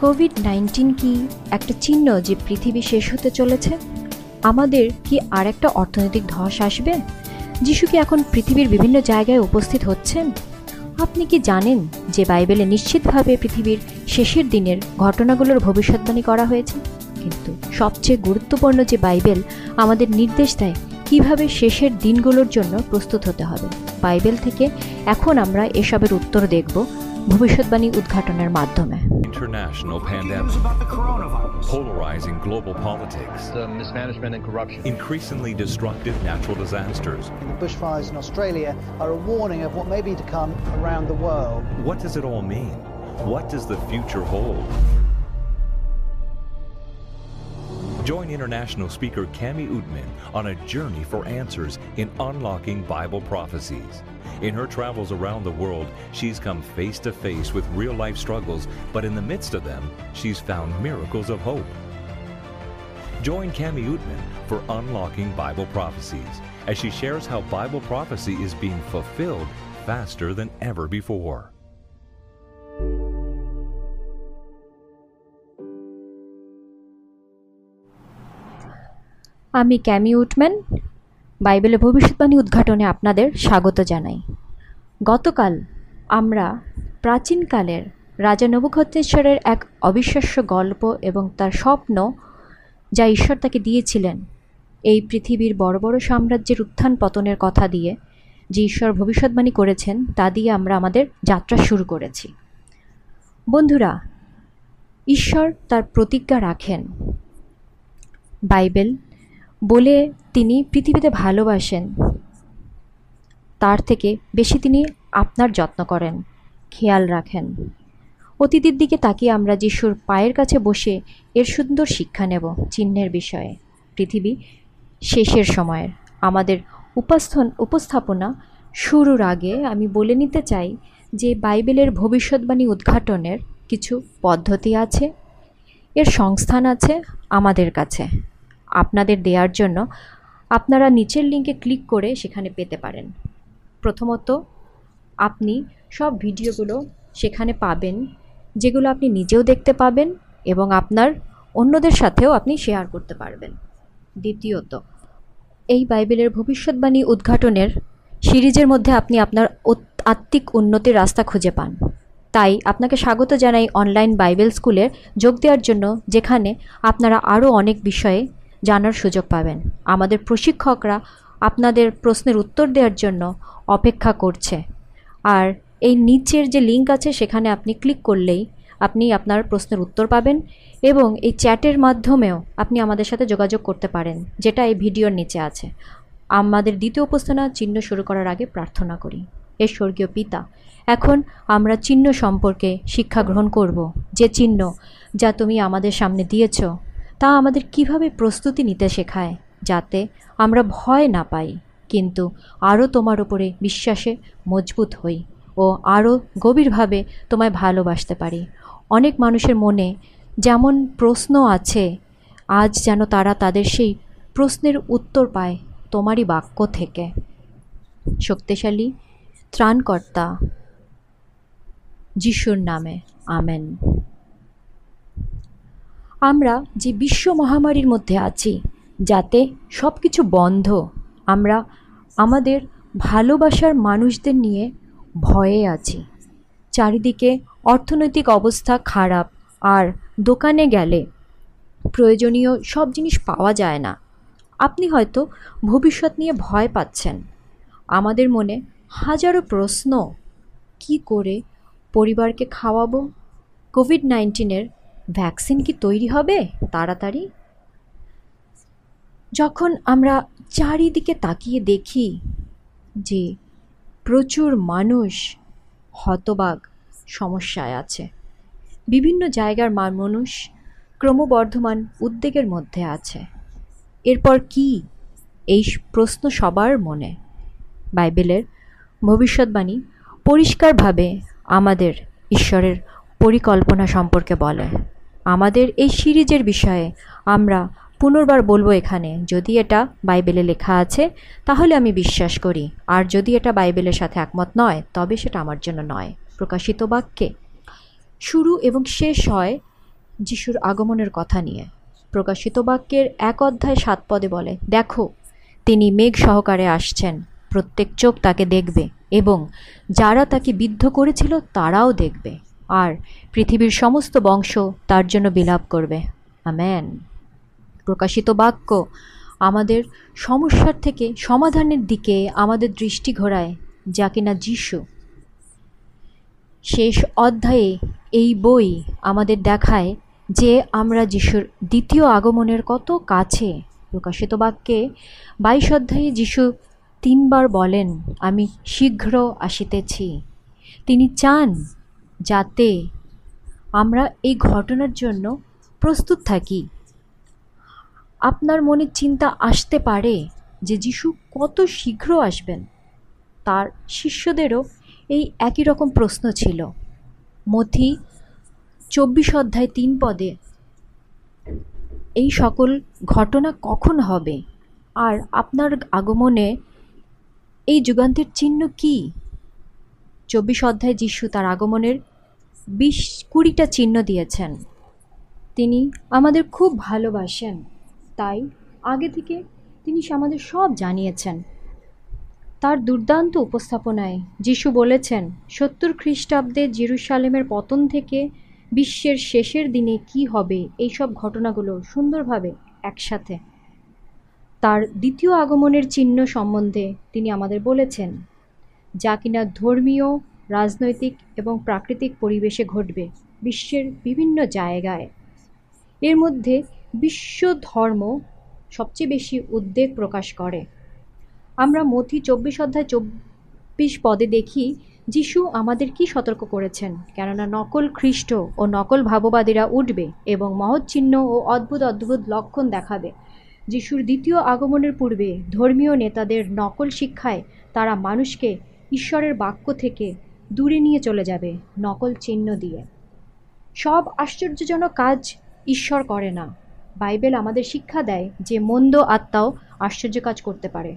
Covid nineteen কি একটা চিহ্ন যে পৃথিবী শেষ হতে চলেছে? আমাদের কি আর একটা অর্থনৈতিক ধস আসবে? যিশু কি এখন পৃথিবীর বিভিন্ন জায়গায় উপস্থিত হচ্ছেন? আপনি কি জানেন যে বাইবেলে নিশ্চিতভাবে পৃথিবীর শেষের দিনের ঘটনাগুলোর ভবিষ্যৎবাণী করা হয়েছে? কিন্তু সবচেয়ে গুরুত্বপূর্ণ যে বাইবেল আমাদের নির্দেশ দেয়, কীভাবে শেষের দিনগুলোর জন্য প্রস্তুত হতে হবে। বাইবেল থেকে এখন আমরা এসবের উত্তর দেখব। ভবিষ্যৎবাণী উদ্ঘাটনের মাধ্যমে International News pandemic, about the coronavirus. polarizing global politics, the mismanagement and corruption. increasingly destructive natural disasters. The bushfires in Australia are a warning of what may be to come around the world. What does it all mean? What does the future hold? Join international speaker Cami Utman on a journey for answers in unlocking Bible prophecies. In her travels around the world, she's come face to face with real life struggles, but in the midst of them, she's found miracles of hope. Join Cami Utman for Unlocking Bible Prophecies as she shares how Bible prophecy is being fulfilled faster than ever before. আমি ক্যামি উটম্যান বাইবেলের ভবিষ্যৎবাণী উদ্ঘাটনে আপনাদের স্বাগত জানাই। গতকাল আমরা প্রাচীনকালের রাজা নবুখদ্নেশ্বরের এক অবিশ্বাস্য গল্প এবং তার স্বপ্ন যা ঈশ্বর তাকে দিয়েছিলেন, এই পৃথিবীর বড় বড় সাম্রাজ্যের উত্থান পতনের কথা দিয়ে যে ঈশ্বর ভবিষ্যৎবাণী করেছেন, তা দিয়ে আমরা আমাদের যাত্রা শুরু করেছি। বন্ধুরা, ঈশ্বর তার প্রতিজ্ঞা রাখেন। বাইবেল বলে তিনি পৃথিবীতে ভালোবাসেন। তার থেকে বেশি তিনি আপনার যত্ন করেন, খেয়াল রাখেন। অতীতের দিকে তাকিয়ে আমরা যিশুর পায়ের কাছে বসে এর সুন্দর শিক্ষা নেব চিহ্নের বিষয়ে। পৃথিবী শেষের সময়ের, আমাদের উপাস্থান, উপস্থাপনা শুরুর আগে আমি বলে নিতে চাই যে বাইবেলের ভবিষ্যৎবাণী উদ্ঘাটনের কিছু পদ্ধতি আছে, এর সংস্থান আছে আমাদের কাছে। আপনাদের দেওয়ার জন্য আপনারা নিচের লিঙ্কে ক্লিক করে সেখানে পেতে পারেন। প্রথমত, আপনি সব ভিডিওগুলো সেখানে পাবেন, যেগুলো আপনি নিজেও দেখতে পাবেন এবং আপনার অন্যদের সাথেও আপনি শেয়ার করতে পারবেন। দ্বিতীয়ত, এই বাইবেলের ভবিষ্যৎবাণী উদ্ঘাটনের সিরিজের মধ্যে আপনি আপনার আত্মিক উন্নতির রাস্তা খুঁজে পান। তাই আপনাকে স্বাগত জানাই অনলাইন বাইবেল স্কুলে যোগ দেওয়ার জন্য, যেখানে আপনারা আরও অনেক বিষয়ে জানার সুযোগ পাবেন। আমাদের প্রশিক্ষকরা আপনাদের প্রশ্নের উত্তর দেওয়ার জন্য অপেক্ষা করছে। আর এই নিচের যে লিঙ্ক আছে, সেখানে আপনি ক্লিক করলেই আপনি আপনার প্রশ্নের উত্তর পাবেন এবং এই চ্যাটের মাধ্যমেও আপনি আমাদের সাথে যোগাযোগ করতে পারেন, যেটা এই ভিডিওর নিচে আছে। আমাদের দ্বিতীয় উপস্থানা চিহ্ন শুরু করার আগে প্রার্থনা করি। এ স্বর্গীয় পিতা, এখন আমরা চিহ্ন সম্পর্কে শিক্ষা গ্রহণ করব। যে চিহ্ন যা তুমি আমাদের সামনে দিয়েছ তা আমাদের কীভাবে প্রস্তুতি নিতে শেখায়, যাতে আমরা ভয় না পাই, কিন্তু আরও তোমার উপরে বিশ্বাসে মজবুত হই ও আরও গভীরভাবে তোমায় ভালোবাসতে পারি। অনেক মানুষের মনে যেমন প্রশ্ন আছে, আজ যেন তারা তাদের সেই প্রশ্নের উত্তর পায় তোমারই বাক্য থেকে। শক্তিশালী ত্রাণকর্তা, যিশুর নামে, আমেন। আমরা যে বিশ্ব মহামারীর মধ্যে আছি, যাতে সব কিছু বন্ধ, আমরা আমাদের ভালোবাসার মানুষদের নিয়ে ভয়ে আছি। চারিদিকে অর্থনৈতিক অবস্থা খারাপ, আর দোকানে গেলে প্রয়োজনীয় সব জিনিস পাওয়া যায় না। আপনি হয়তো ভবিষ্যৎ নিয়ে ভয় পাচ্ছেন। আমাদের মনে হাজারো প্রশ্ন, কি করে পরিবারকে খাওয়াবো? কোভিড নাইন্টিনের ভ্যাকসিন কি তৈরি হবে? তাড়াতাড়ি। যখন আমরা চারিদিকে তাকিয়ে দেখি যে প্রচুর মানুষ হতবাক সমস্যায় আছে, বিভিন্ন জায়গার মানুষ ক্রমবর্ধমান উদ্বেগের মধ্যে আছে, এরপর কি? এই প্রশ্ন সবার মনে। বাইবেলের ভবিষ্যৎবাণী পরিষ্কারভাবে আমাদের ঈশ্বরের পরিকল্পনা সম্পর্কে বলে। আমাদের এই সিরিজের বিষয়ে আমরা পুনর্বার বলব এখানে, যদি এটা বাইবেলে লেখা আছে, তাহলে আমি বিশ্বাস করি। আর যদি এটা বাইবেলের সাথে একমত নয়, তবে সেটা আমার জন্য নয়। প্রকাশিত বাক্যে, শুরু এবং শেষ হয় যিশুর আগমনের কথা নিয়ে। প্রকাশিত বাক্যের এক অধ্যায় সাত পদে বলে, দেখো, তিনি মেঘ সহকারে আসছেন, প্রত্যেক চোখ তাকে দেখবে এবং যারা তাকে বিদ্ধ করেছিল তারাও দেখবে। আর পৃথিবীর সমস্ত বংশ তার জন্য বিলাপ করবে। আমেন। প্রকাশিত বাক্য, আমাদের সমস্যার থেকে সমাধানের দিকে আমাদের দৃষ্টি ঘোরায়, যা কিনা যিশু। শেষ অধ্যায়ে এই বই আমাদের দেখায় যে আমরা যিশুর দ্বিতীয় আগমনের কত কাছে প্রকাশিত বাক্যে বাইশ অধ্যায়ে যিশু তিনবার বলেন, আমি শীঘ্র আসিতেছি। তিনি চান যাতে আমরা এই ঘটনার জন্য প্রস্তুত থাকি। আপনার মনে চিন্তা আসতে পারে যে যিশু কত শীঘ্র আসবেন। তার শিষ্যদেরও এই একই রকম প্রশ্ন ছিল। মথি চব্বিশ অধ্যায় তিন পদে, এই সকল ঘটনা কখন হবে? আর আপনার আগমনে এই যুগান্তের চিহ্ন কি? চব্বিশ অধ্যায় যিশু তার আগমনের বিশ কুড়িটা চিহ্ন দিয়েছেন। তিনি আমাদের খুব ভালোবাসেন। তাই আগে থেকে তিনি আমাদের সব জানিয়েছেন। তার দুর্দান্ত উপস্থাপনায় যিশু বলেছেন, সত্তর খ্রিস্টাব্দে জেরুসালেমের পতন থেকে বিশ্বের শেষের দিনে কি হবে এইসব ঘটনাগুলো সুন্দরভাবে একসাথে। তার দ্বিতীয় আগমনের চিহ্ন সম্বন্ধে তিনি আমাদের বলেছেন যা কিনা ধর্মীয়, রাজনৈতিক এবং প্রাকৃতিক পরিবেশে ঘটবে বিশ্বের বিভিন্ন জায়গায়। এর মধ্যে বিশ্ব ধর্ম সবচেয়ে বেশি উদ্বেগ প্রকাশ করে। আমরা মথি চব্বিশ অধ্যায় চব্বিশ পদে দেখি, যিশু আমাদের কি সতর্ক করেছেন? কেননা নকল খ্রিস্ট ও নকল ভাববাদীরা উঠবে এবং মহৎ চিহ্ন ও অদ্ভুত অদ্ভুত লক্ষণ দেখাবে। যিশুর দ্বিতীয় আগমনের পূর্বে ধর্মীয় নেতাদের নকল শিক্ষায় তারা মানুষকে ঈশ্বরের বাক্য থেকে দূরে নিয়ে চলে যাবে নকল চিহ্ন দিয়ে। সব আশ্চর্যজনক কাজ ঈশ্বর করে না। বাইবেল আমাদের শিক্ষা দেয় যে মন্দ আত্মাও আশ্চর্য কাজ করতে পারে।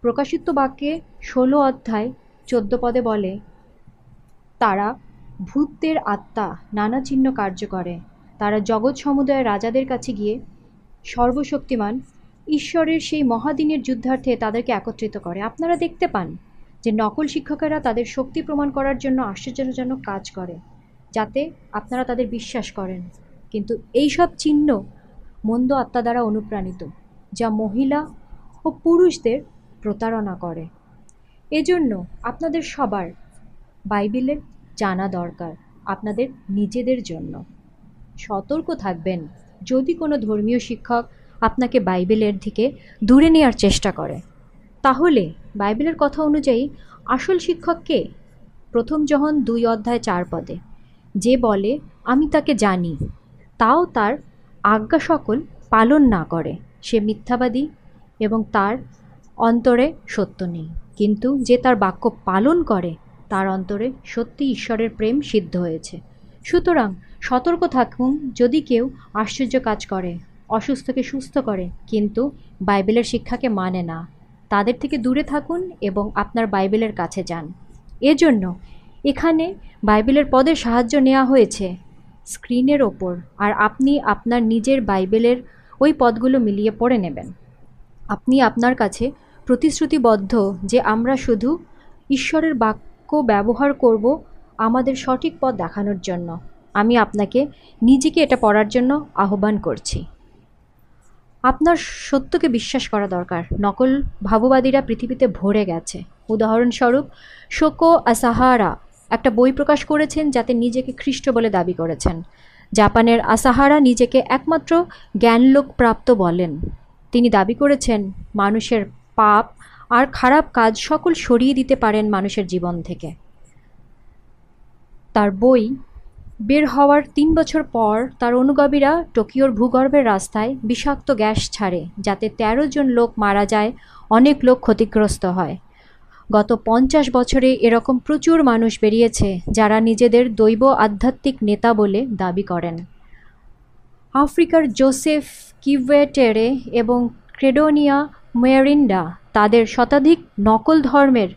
প্রকাশিত বাক্যে ষোলো অধ্যায় চোদ্দ পদে বলে, তারা ভূতদের আত্মা নানা চিহ্ন কার্য করে। তারা জগৎ সমুদায়ের রাজাদের কাছে গিয়ে সর্বশক্তিমান ঈশ্বরের সেই মহাদিনের যুদ্ধার্থে তাদেরকে একত্রিত করে। আপনারা দেখতে পান যে নকল শিক্ষকেরা তাদের শক্তি প্রমাণ করার জন্য আশ্চর্যজনক কাজ করে, যাতে আপনারা তাদের বিশ্বাস করেন। কিন্তু এই সব চিহ্ন মন্দ আত্মা দ্বারা অনুপ্রাণিত, যা মহিলা ও পুরুষদের প্রতারণা করে। এজন্য আপনাদের সবার বাইবেলের জানা দরকার, আপনাদের নিজেদের জন্য। সতর্ক থাকবেন, যদি কোনো ধর্মীয় শিক্ষক আপনাকে বাইবেলের দিকে দূরে নেওয়ার চেষ্টা করে। তাহলে বাইবেলের কথা অনুযায়ী আসল শিক্ষককে প্রথম যখন দুই অধ্যায় চার পদে। যে বলে, আমি তাকে জানি, তাও তার আজ্ঞা সকল পালন না করে। সে মিথ্যাবাদী এবং তার অন্তরে সত্য নেই। কিন্তু যে তার বাক্য পালন করে, তার অন্তরে সত্যি ঈশ্বরের প্রেম সিদ্ধ হয়েছে। সুতরাং সতর্ক থাকুন, যদি কেউ আশ্চর্য কাজ করে, অসুস্থকে সুস্থ করে, কিন্তু বাইবেলের শিক্ষাকে মানে না। তাদের থেকে দূরে থাকুন এবং আপনার বাইবেলের কাছে যান। এজন্য এখানে বাইবেলের পদের সাহায্য নেওয়া হয়েছে স্ক্রিনের ওপর, আর আপনি আপনার নিজের বাইবেলের ওই পদগুলো মিলিয়ে পড়ে নেবেন। আপনি আপনার কাছে প্রতিশ্রুতিবদ্ধ যে আমরা শুধু ঈশ্বরের বাক্য ব্যবহার করব আমাদের সঠিক পথ দেখানোর জন্য। আমি আপনাকে নিজেকে এটা পড়ার জন্য আহ্বান করছি। আপনার সত্যকে বিশ্বাস করা দরকার। নকল ভাববাদীরা পৃথিবীতে ভরে গেছে। উদাহরণস্বরূপ, শোকো আসাহারা একটা বই প্রকাশ করেছেন যাতে নিজেকে খ্রিস্ট বলে দাবি করেছেন। জাপানের আসাহারা নিজেকে একমাত্র জ্ঞানলোক প্রাপ্ত বলেন। তিনি দাবি করেছেন, মানুষের পাপ আর খারাপ কাজ সকল সরিয়ে দিতে পারেন মানুষের জীবন থেকে। তার বই বের হওয়ার তিন বছর পর তার অনুগামীরা টোকিওর ভূগর্ভের রাস্তায় বিষাক্ত গ্যাস ছাড়ে, যাতে ১৩ জন লোক মারা যায়, অনেক লোক ক্ষতিগ্রস্ত হয়। গত পঞ্চাশ বছরে এরকম প্রচুর মানুষ বেরিয়েছে যারা নিজেদের দৈব আধ্যাত্মিক নেতা বলে দাবি করেন। আফ্রিকার জোসেফ কিভেটেরে এবং ক্রেডোনিয়া মেয়ারিন্ডা তাদের শতাধিক নকল ধর্মের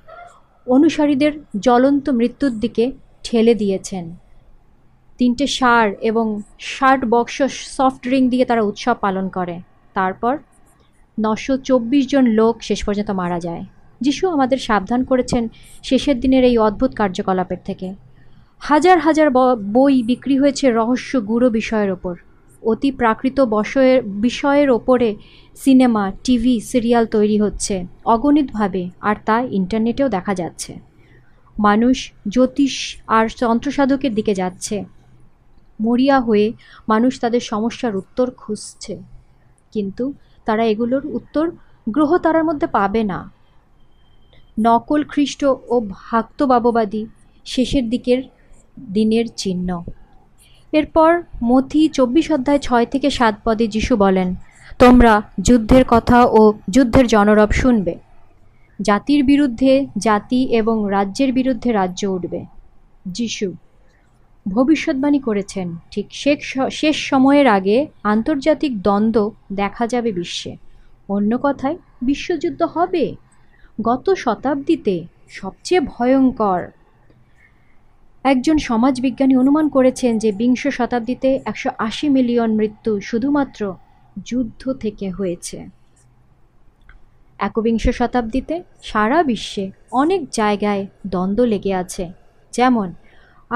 অনুসারীদের জ্বলন্ত মৃত্যুর দিকে ঠেলে দিয়েছেন। তিনটে সার এবং ষাট বক্স সফট ড্রিঙ্ক দিয়ে তারা উৎসব পালন করে। তারপর নশো চব্বিশ জন লোক শেষ পর্যন্ত মারা যায়। যিশু আমাদের সাবধান করেছেন শেষের দিনের এই অদ্ভুত কার্যকলাপের থেকে। হাজার হাজার বই বিক্রি হয়েছে রহস্য গুঁড়ো বিষয়ের ওপর। অতি প্রাকৃত বশয়ের বিষয়ের ওপরে সিনেমা, টিভি, সিরিয়াল তৈরি হচ্ছে, অগণিতভাবে, আর তা ইন্টারনেটেও দেখা যাচ্ছে। মানুষ, জ্যোতিষ আর তন্ত্রসাধকের দিকে যাচ্ছে। মরিয়া হয়ে মানুষ তাদের সমস্যার উত্তর খুঁজছে। কিন্তু তারা এগুলোর উত্তর গ্রহ তারার মধ্যে পাবে না। নকল খ্রিস্ট ও ভাক্তবাববাদী শেষের দিকের দিনের চিহ্ন। এরপর মথি চব্বিশ অধ্যায় ছয় থেকে সাত পদে যিশু বলেন, তোমরা যুদ্ধের কথা ও যুদ্ধের জনরব শুনবে। জাতির বিরুদ্ধে জাতি এবং রাজ্যের বিরুদ্ধে রাজ্য উঠবে। যিশু ভবিষ্যৎবাণী করেছেন। ঠিক শেষ সময়ের আগে আন্তর্জাতিক দ্বন্দ্ব দেখা যাবে বিশ্বে। অন্য কথায়, বিশ্বযুদ্ধ হবে। গত শতাব্দীতে সবচেয়ে ভয়ঙ্কর একজন সমাজবিজ্ঞানী অনুমান করেছেন যে বিংশ শতাব্দীতে একশো আশি মিলিয়ন মৃত্যু শুধুমাত্র যুদ্ধ থেকে হয়েছে। একবিংশ শতাব্দীতে সারা বিশ্বে অনেক জায়গায় দ্বন্দ্ব লেগে আছে। যেমন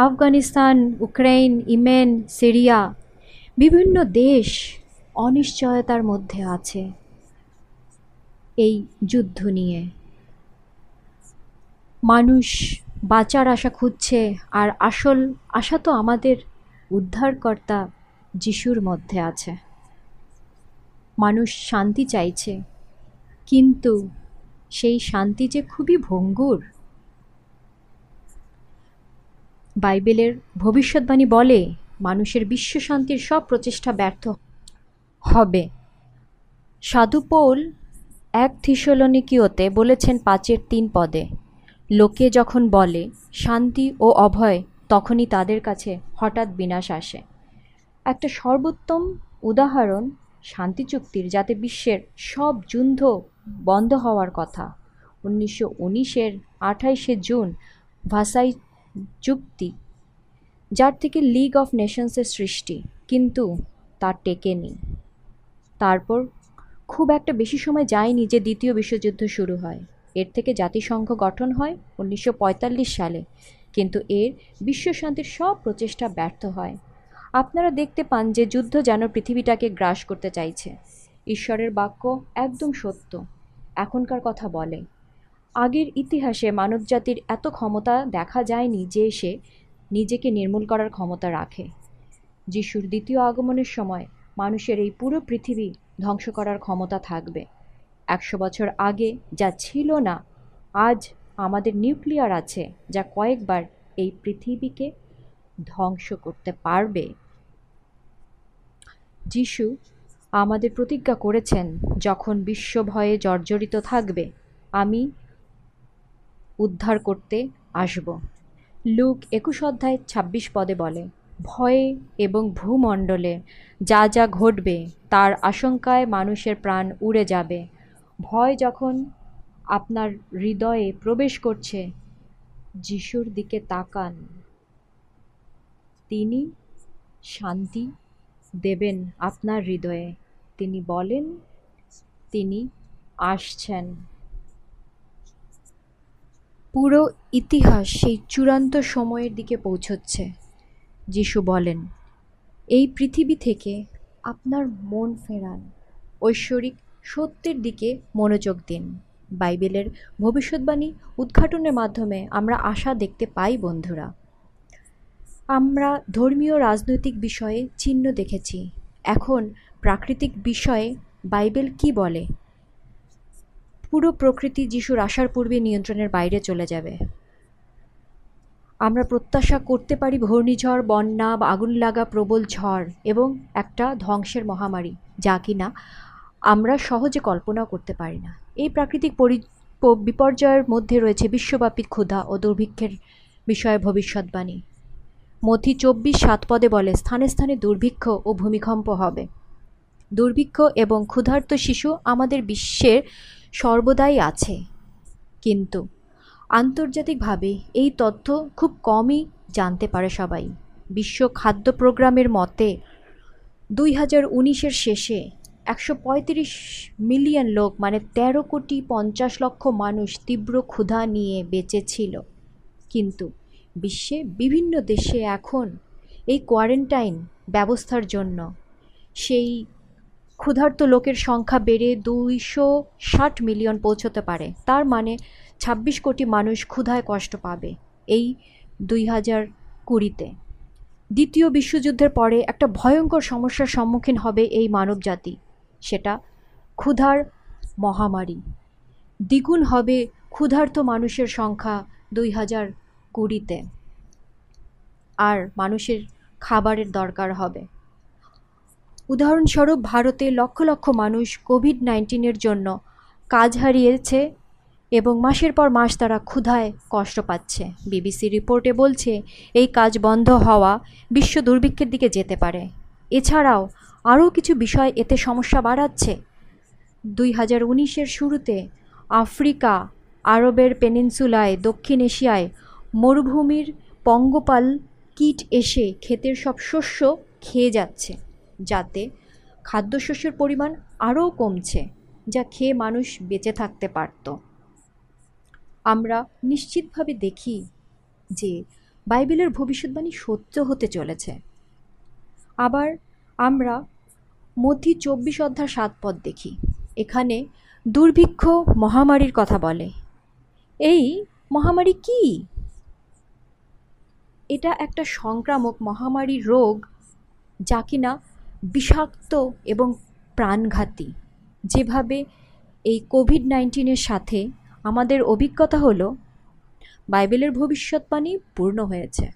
আফগানিস্তান ইউক্রেন ইমেন, সিরিয়া, বিভিন্ন দেশ অনিশ্চয়তার মধ্যে আছে এই যুদ্ধ নিয়ে। মানুষ বাঁচার আশা খুঁজছে, আর আসল আশা তো আমাদের উদ্ধারকর্তা যিশুর মধ্যে আছে। মানুষ শান্তি চাইছে, কিন্তু সেই শান্তি যে খুবই ভঙ্গুর বাইবেলের ভবিষ্যৎবাণী বলে, মানুষের বিশ্ব শান্তির সব প্রচেষ্টা ব্যর্থ হবে। সাধু পৌল এক থিসলনিকীয়তে বলেছেন পাঁচের তিন পদে, লোকে যখন বলে শান্তি ও অভয়, তখনই তাদের কাছে হঠাৎ বিনাশ আসে। একটা সর্বোত্তম উদাহরণ শান্তি চুক্তির, যাতে বিশ্বের সব যুদ্ধ বন্ধ হওয়ার কথা। উনিশশো উনিশের আঠাইশে জুন ভাসাই চুক্তি যার থেকে লিগ অফ নেশনসের সৃষ্টি, কিন্তু তা টেকেনি। তারপর খুব একটা বেশি সময় যায়নি যে দ্বিতীয় বিশ্বযুদ্ধ শুরু হয়। এর থেকে জাতিসংঘ গঠন হয় উনিশশো পঁয়তাল্লিশ সালে, কিন্তু এর বিশ্ব শান্তির সব প্রচেষ্টা ব্যর্থ হয়। আপনারা দেখতে পান যে যুদ্ধ যেন পৃথিবীটাকে গ্রাস করতে চাইছে। ঈশ্বরের বাক্য একদম সত্য। এখনকার কথা বলে। আগের ইতিহাসে মানবজাতির এত ক্ষমতা দেখা যায়নি যে সে নিজেকে নির্মূল করার ক্ষমতা রাখে। যিশুর দ্বিতীয় আগমনের সময় মানুষের এই পুরো পৃথিবী ধ্বংস করার ক্ষমতা থাকবে। একশো বছর আগে যা ছিল না, আজ আমাদের নিউক্লিয়ার আছে, যা কয়েকবার এই পৃথিবীকে ধ্বংস করতে পারবে। যিশু আমাদের প্রতিজ্ঞা করেছেন, যখন বিশ্ব ভয়ে জর্জরিত থাকবে, আমি উদ্ধার করতে আসব। লুক একুশ অধ্যায় ছাব্বিশ পদে বলে, ভয়ে এবং ভূমণ্ডলে যা যা ঘটবে, তার আশঙ্কায় মানুষের প্রাণ উড়ে যাবে। ভয় যখন আপনার হৃদয়ে প্রবেশ করছে, যিশুর দিকে তাকান। তিনি শান্তি দেবেন আপনার হৃদয়ে। তিনি বলেন, তিনি আসছেন। পুরো ইতিহাস সেই চূড়ান্ত সময়ের দিকে পৌঁছচ্ছে। যিশু বলেন, এই পৃথিবী থেকে আপনার মন ফেরান। ঐশ্বরিক সত্যের দিকে মনোযোগ দিন। বাইবেলের ভবিষ্যৎবাণী উদ্ঘাটনের মাধ্যমে আমরা আশা দেখতে পাই, বন্ধুরা। আমরা ধর্মীয় রাজনৈতিক বিষয়ে চিহ্ন দেখেছি। এখন প্রাকৃতিক বিষয়ে বাইবেল কি বলে? পুরো প্রকৃতি যিশুর আসার পূর্বে নিয়ন্ত্রণের বাইরে চলে যাবে। আমরা প্রত্যাশা করতে পারি ঘূর্ণিঝড়, বন্যা বা আগুন লাগা প্রবল ঝড় এবং একটা ধ্বংসের মহামারী, যা কিনা আমরা সহজে কল্পনা করতে পারি না। এই প্রাকৃতিক পরি বিপর্যয়ের মধ্যে রয়েছে বিশ্বব্যাপী ক্ষুধা ও দুর্ভিক্ষের বিষয়ে ভবিষ্যৎবাণী। মথি চব্বিশ সাত পদে বলে, স্থানে স্থানে দুর্ভিক্ষ ও ভূমিকম্প হবে। দুর্ভিক্ষ এবং ক্ষুধার্ত শিশু আমাদের বিশ্বের সর্বদাই আছে। কিন্তু আন্তর্জাতিকভাবে এই তথ্য খুব কমই জানতে পারে সবাই। বিশ্ব খাদ্য প্রোগ্রামের মতে, দুই হাজার উনিশের শেষে একশো পঁয়ত্রিশ মিলিয়ন লোক মানে তেরো কোটি পঞ্চাশ লক্ষ মানুষ তীব্র ক্ষুধা নিয়ে বেঁচে ছিল। কিন্তু বিশ্বে বিভিন্ন দেশে এখন এই কোয়ারেন্টাইন ব্যবস্থার জন্য সেই ক্ষুধার্ত লোকের সংখ্যা বেড়ে দুইশো ষাট মিলিয়ন পৌঁছতে পারে। তার মানে ছাব্বিশ কোটি মানুষ ক্ষুধায় কষ্ট পাবে এই দুই হাজার কুড়িতে। দ্বিতীয় বিশ্বযুদ্ধের পরে একটা ভয়ঙ্কর সমস্যার সম্মুখীন হবে এই মানবজাতি, সেটা ক্ষুধার মহামারী। দ্বিগুণ হবে ক্ষুধার্ত মানুষের সংখ্যা দুই হাজার কুড়িতে। আর মানুষের খাবারের দরকার হবে। উদাহরণস্বরূপ, ভারতে লক্ষ লক্ষ মানুষ কোভিড নাইন্টিনের জন্য কাজ হারিয়েছে এবং মাসের পর মাস তারা ক্ষুধায় কষ্ট পাচ্ছে। বিবিসি রিপোর্টে বলছে, এই কাজ বন্ধ হওয়া বিশ্ব দুর্ভিক্ষের দিকে যেতে পারে। এছাড়াও আরও কিছু বিষয় এতে সমস্যা বাড়াচ্ছে। দুই হাজার উনিশের শুরুতে আফ্রিকা, আরবের পেনিনসুলায়, দক্ষিণ এশিয়ায় মরুভূমির পঙ্গপাল কীট এসে ক্ষেতের সব শস্য খেয়ে যাচ্ছে। যাতে খাদ্যশস্যের পরিমাণ আরও কমছে, যা খেয়ে মানুষ বেঁচে থাকতে পারত। আমরা নিশ্চিতভাবে দেখি যে বাইবেলের ভবিষ্যৎবাণী সত্য হতে চলেছে। আবার আমরা মধ্যি চব্বিশ অধ্যায় সাত পদ দেখি। এখানে দুর্ভিক্ষ মহামারীর কথা বলে। এই মহামারী কি? এটা একটা সংক্রামক মহামারী রোগ যা কিনা বিষাক্ত এবং প্রাণঘাতী। যেভাবে এই কোভিড নাইন্টিনের সাথে আমাদের অভিজ্ঞতা হলো, বাইবেলের ভবিষ্যৎবাণী পূর্ণ হয়েছে।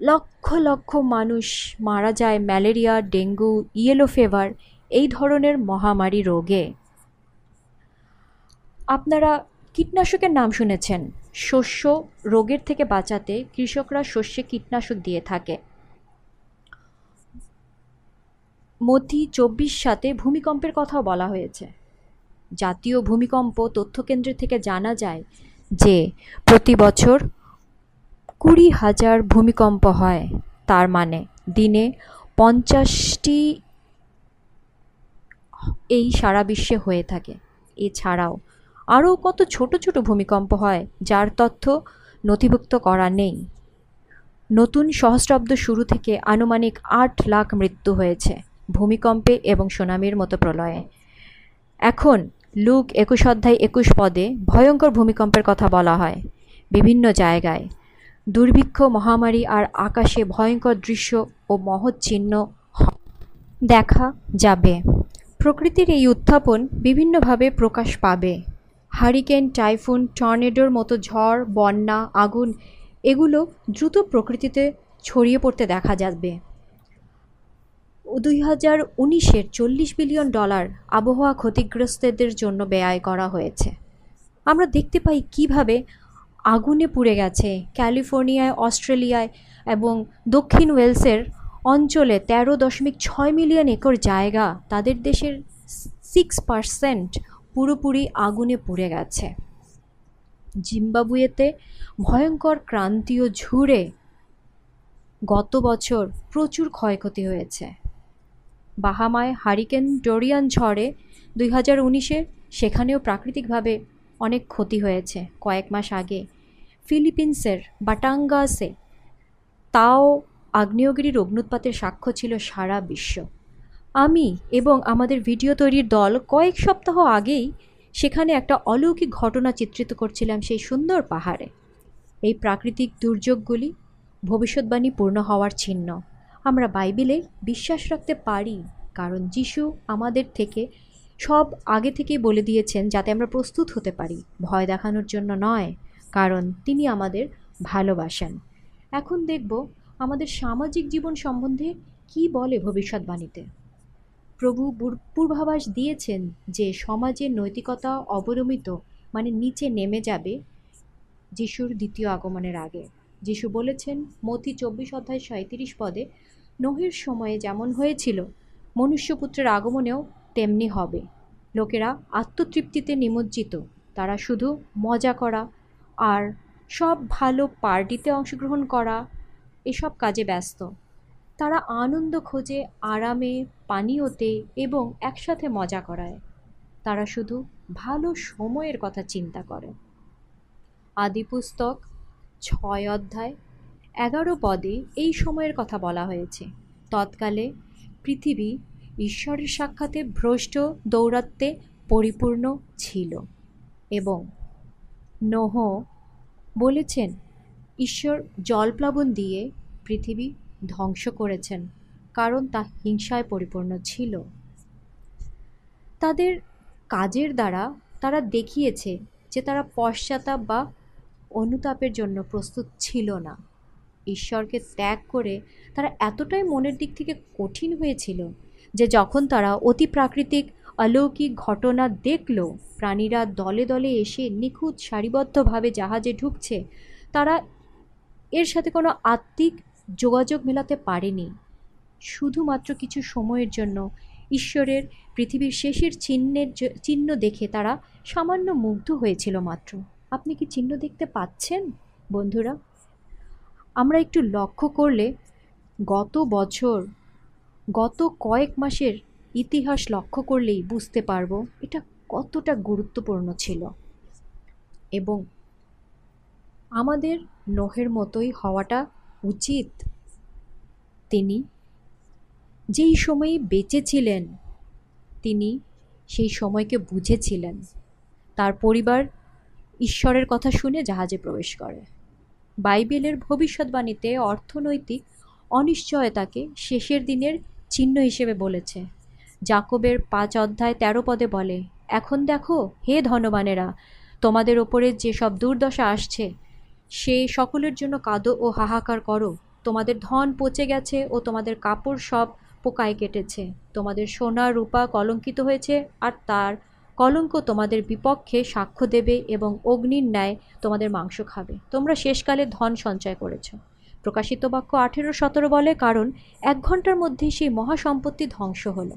লক্ষ লক্ষ মানুষ মারা যায় ম্যালেরিয়া, ডেঙ্গু, ইয়েলো ফেভার এই ধরনের মহামারী রোগে। আপনারা কীটনাশকের নাম শুনেছেন। শস্য রোগের থেকে বাঁচাতে কৃষকরা শস্যে কীটনাশক দিয়ে থাকে। মধ্যি চব্বিশ সাতে ভূমিকম্পের কথাও বলা হয়েছে। জাতীয় ভূমিকম্প তথ্যকেন্দ্রের থেকে জানা যায় যে, প্রতি বছর কুড়ি হাজার ভূমিকম্প হয়। তার মানে দিনে পঞ্চাশটি এই সারা বিশ্বে হয়ে থাকে। এছাড়াও আরও কত ছোট ছোট ভূমিকম্প হয়, যার তথ্য নথিভুক্ত করা নেই। নতুন সহস্রাব্দ শুরু থেকে আনুমানিক আট লাখ মৃত্যু হয়েছে। ভূমিকম্পে এবং সুনামির মতো প্রলয়ে। এখন লুক একুশ অধ্যায় একুশ পদে ভয়ঙ্কর ভূমিকম্পের কথা বলা হয় বিভিন্ন জায়গায়। দুর্ভিক্ষ, মহামারী আর আকাশে ভয়ঙ্কর দৃশ্য ও মহৎ চিহ্ন দেখা যাবে। প্রকৃতির এই উত্থাপন বিভিন্নভাবে প্রকাশ পাবে। হারিকেন, টাইফুন, টর্নেডোর মতো ঝড়, বন্যা, আগুন, এগুলো দ্রুত প্রকৃতিতে ছড়িয়ে পড়তে দেখা যাবে। দুই হাজার উনিশের চল্লিশ বিলিয়ন ডলার আবহাওয়া ক্ষতিগ্রস্তদের জন্য ব্যয় করা হয়েছে। আমরা দেখতে পাই কীভাবে আগুনে পুড়ে গেছে ক্যালিফোর্নিয়ায়, অস্ট্রেলিয়ায় এবং দক্ষিণ ওয়েলসের অঞ্চলে তেরো দশমিক ছয় মিলিয়ন একর জায়গা। তাদের দেশের সিক্স পারসেন্ট পুরোপুরি আগুনে পুড়ে গেছে। জিম্বাবুয়েতে ভয়ঙ্কর ক্রান্তীয় ঝুড়ে গত বছর প্রচুর ক্ষয়ক্ষতি হয়েছে। বাহামায় হারিকেন ডোরিয়ান ঝড়ে দুই হাজার উনিশে সেখানেও প্রাকৃতিকভাবে অনেক ক্ষতি হয়েছে। কয়েক মাস আগে ফিলিপিন্সের বাটাঙ্গাসে তাও আগ্নেয়গিরির অগ্নুৎপাতের সাক্ষ্য ছিল সারা বিশ্ব। আমি এবং আমাদের ভিডিও তৈরির দল কয়েক সপ্তাহ আগেই সেখানে একটা অলৌকিক ঘটনা চিত্রিত করছিলাম সেই সুন্দর পাহাড়ে। এই প্রাকৃতিক দুর্যোগগুলি ভবিষ্যৎবাণী পূর্ণ হওয়ার চিহ্ন। আমরা বাইবেলে বিশ্বাস রাখতে পারি, কারণ যিশু আমাদের থেকে সব আগে থেকেই বলে দিয়েছেন যাতে আমরা প্রস্তুত হতে পারি, ভয় দেখানোর জন্য নয়, কারণ তিনি আমাদের ভালোবাসেন। এখন দেখব আমাদের সামাজিক জীবন সম্বন্ধে কি বলে ভবিষ্যৎবাণীতে। প্রভু পূর্বাভাস দিয়েছেন যে সমাজের নৈতিকতা অবনমিত মানে নিচে নেমে যাবে, যিশুর দ্বিতীয় আগমনের আগে। যিশু বলেছেন, মতি চব্বিশ অধ্যায় সাঁত্রিশ পদে, নোহের সময়ে যেমন হয়েছিল, মনুষ্যপুত্রের আগমনেও তেমনি হবে। লোকেরা আত্মতৃপ্তিতে নিমজ্জিত। তারা শুধু মজা করা আর সব ভালো পার্টিতে অংশগ্রহণ করা, এসব কাজে ব্যস্ত। তারা আনন্দ খোঁজে, আরামে, পানীয়তে এবং একসাথে মজা করায়। তারা শুধু ভালো সময়ের কথা চিন্তা করে। আদিপুস্তক ছয় অধ্যায়, এগারো পদে এই সময়ের কথা বলা হয়েছে। তৎকালে পৃথিবী ঈশ্বরের সাক্ষাতে ভ্রষ্ট দৌরাত্মে পরিপূর্ণ ছিল এবং নোহ বলেছেন, ঈশ্বর জলপ্লাবন দিয়ে পৃথিবী ধ্বংস করেছেন, কারণ তা হিংসায় পরিপূর্ণ ছিল। তাদের কাজের দ্বারা তারা দেখিয়েছে যে তারা পশ্চাতাপ বা অনুতাপের জন্য প্রস্তুত ছিল না। ঈশ্বরকে ত্যাগ করে তারা এতটাই মনের দিক থেকে কঠিন হয়েছিল যে যখন তারা অতি প্রাকৃতিক অলৌকিক ঘটনা দেখল, প্রাণীরা দলে দলে এসে নিখুঁত সারিবদ্ধভাবে জাহাজে ঢুকছে, তারা এর সাথে কোনো আত্মিক যোগাযোগ মেলাতে পারেনি। শুধুমাত্র কিছু সময়ের জন্য ঈশ্বরের পৃথিবীর শেষের চিহ্নের চিহ্ন দেখে তারা সামান্য মুগ্ধ হয়েছিল মাত্র। আপনি কি চিহ্ন দেখতে পাচ্ছেন, বন্ধুরা? আমরা একটু লক্ষ্য করলে গত বছর, গত কয়েক মাসের ইতিহাস লক্ষ্য করলেই বুঝতে পারব এটা কতটা গুরুত্বপূর্ণ ছিল। এবং আমাদের নোহের মতোই হওয়াটা উচিত। তিনি যেই সময়ে বেঁচে ছিলেন, তিনি সেই সময়কে বুঝেছিলেন। তার পরিবার ঈশ্বরের কথা শুনে জাহাজে প্রবেশ করে। বাইবেলের ভবিষ্যৎবাণীতে অর্থনৈতিক অনিশ্চয়তাকে শেষের দিনের চিহ্ন হিসেবে বলেছে। জাকবের পাঁচ অধ্যায় তেরো পদে বলে, এখন দেখো, হে ধনবানেরা, তোমাদের ওপরে যেসব দুর্দশা আসছে, সে সকলের জন্য কাঁদো ও হাহাকার করো। তোমাদের ধন পচে গেছে ও তোমাদের কাপড় সব পোকায় কেটেছে। তোমাদের সোনা, রূপা কলঙ্কিত হয়েছে আর তার কলঙ্ক তোমাদের বিপক্ষে সাক্ষ্য দেবে এবং অগ্নির ন্যায় তোমাদের মাংস খাবে। তোমরা শেষকালে ধন সঞ্চয় করেছ। প্রকাশিত বাক্য আঠেরো সতেরো বলে, কারণ এক ঘণ্টার মধ্যেই সেই মহাসম্পত্তি ধ্বংস হলো।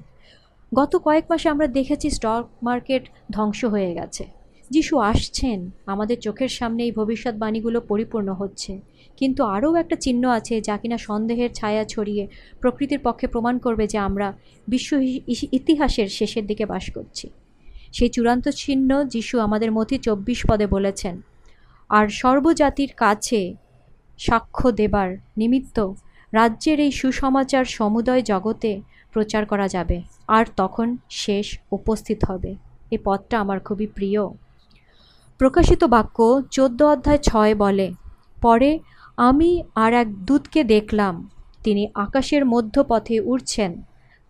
গত কয়েক মাসে আমরা দেখেছি স্টক মার্কেট ধ্বংস হয়ে গেছে। যিশু আসছেন, আমাদের চোখের সামনে এই ভবিষ্যৎবাণীগুলো পরিপূর্ণ হচ্ছে। কিন্তু আরও একটা চিহ্ন আছে যা কিনা সন্দেহের ছায়া ছড়িয়ে প্রকৃতির পক্ষে প্রমাণ করবে যে আমরা বিশ্ব ইতিহাসের শেষের দিকে বাস করছি। সেই চূড়ান্ত চিহ্ন যিশু আমাদের মধ্যে চব্বিশ পদে বলেছেন। আর সর্বজাতির কাছে সাক্ষ্য দেবার নিমিত্ত রাজ্যের এই সুসমাচার সমুদয় জগতে প্রচার করা যাবে, আর তখন শেষ উপস্থিত হবে। এই পদটা আমার খুবই প্রিয়। প্রকাশিত বাক্য চোদ্দ অধ্যায় ছয় বলে, পরে আমি আর এক দূতকে দেখলাম, তিনি আকাশের মধ্যপথে উড়ছেন,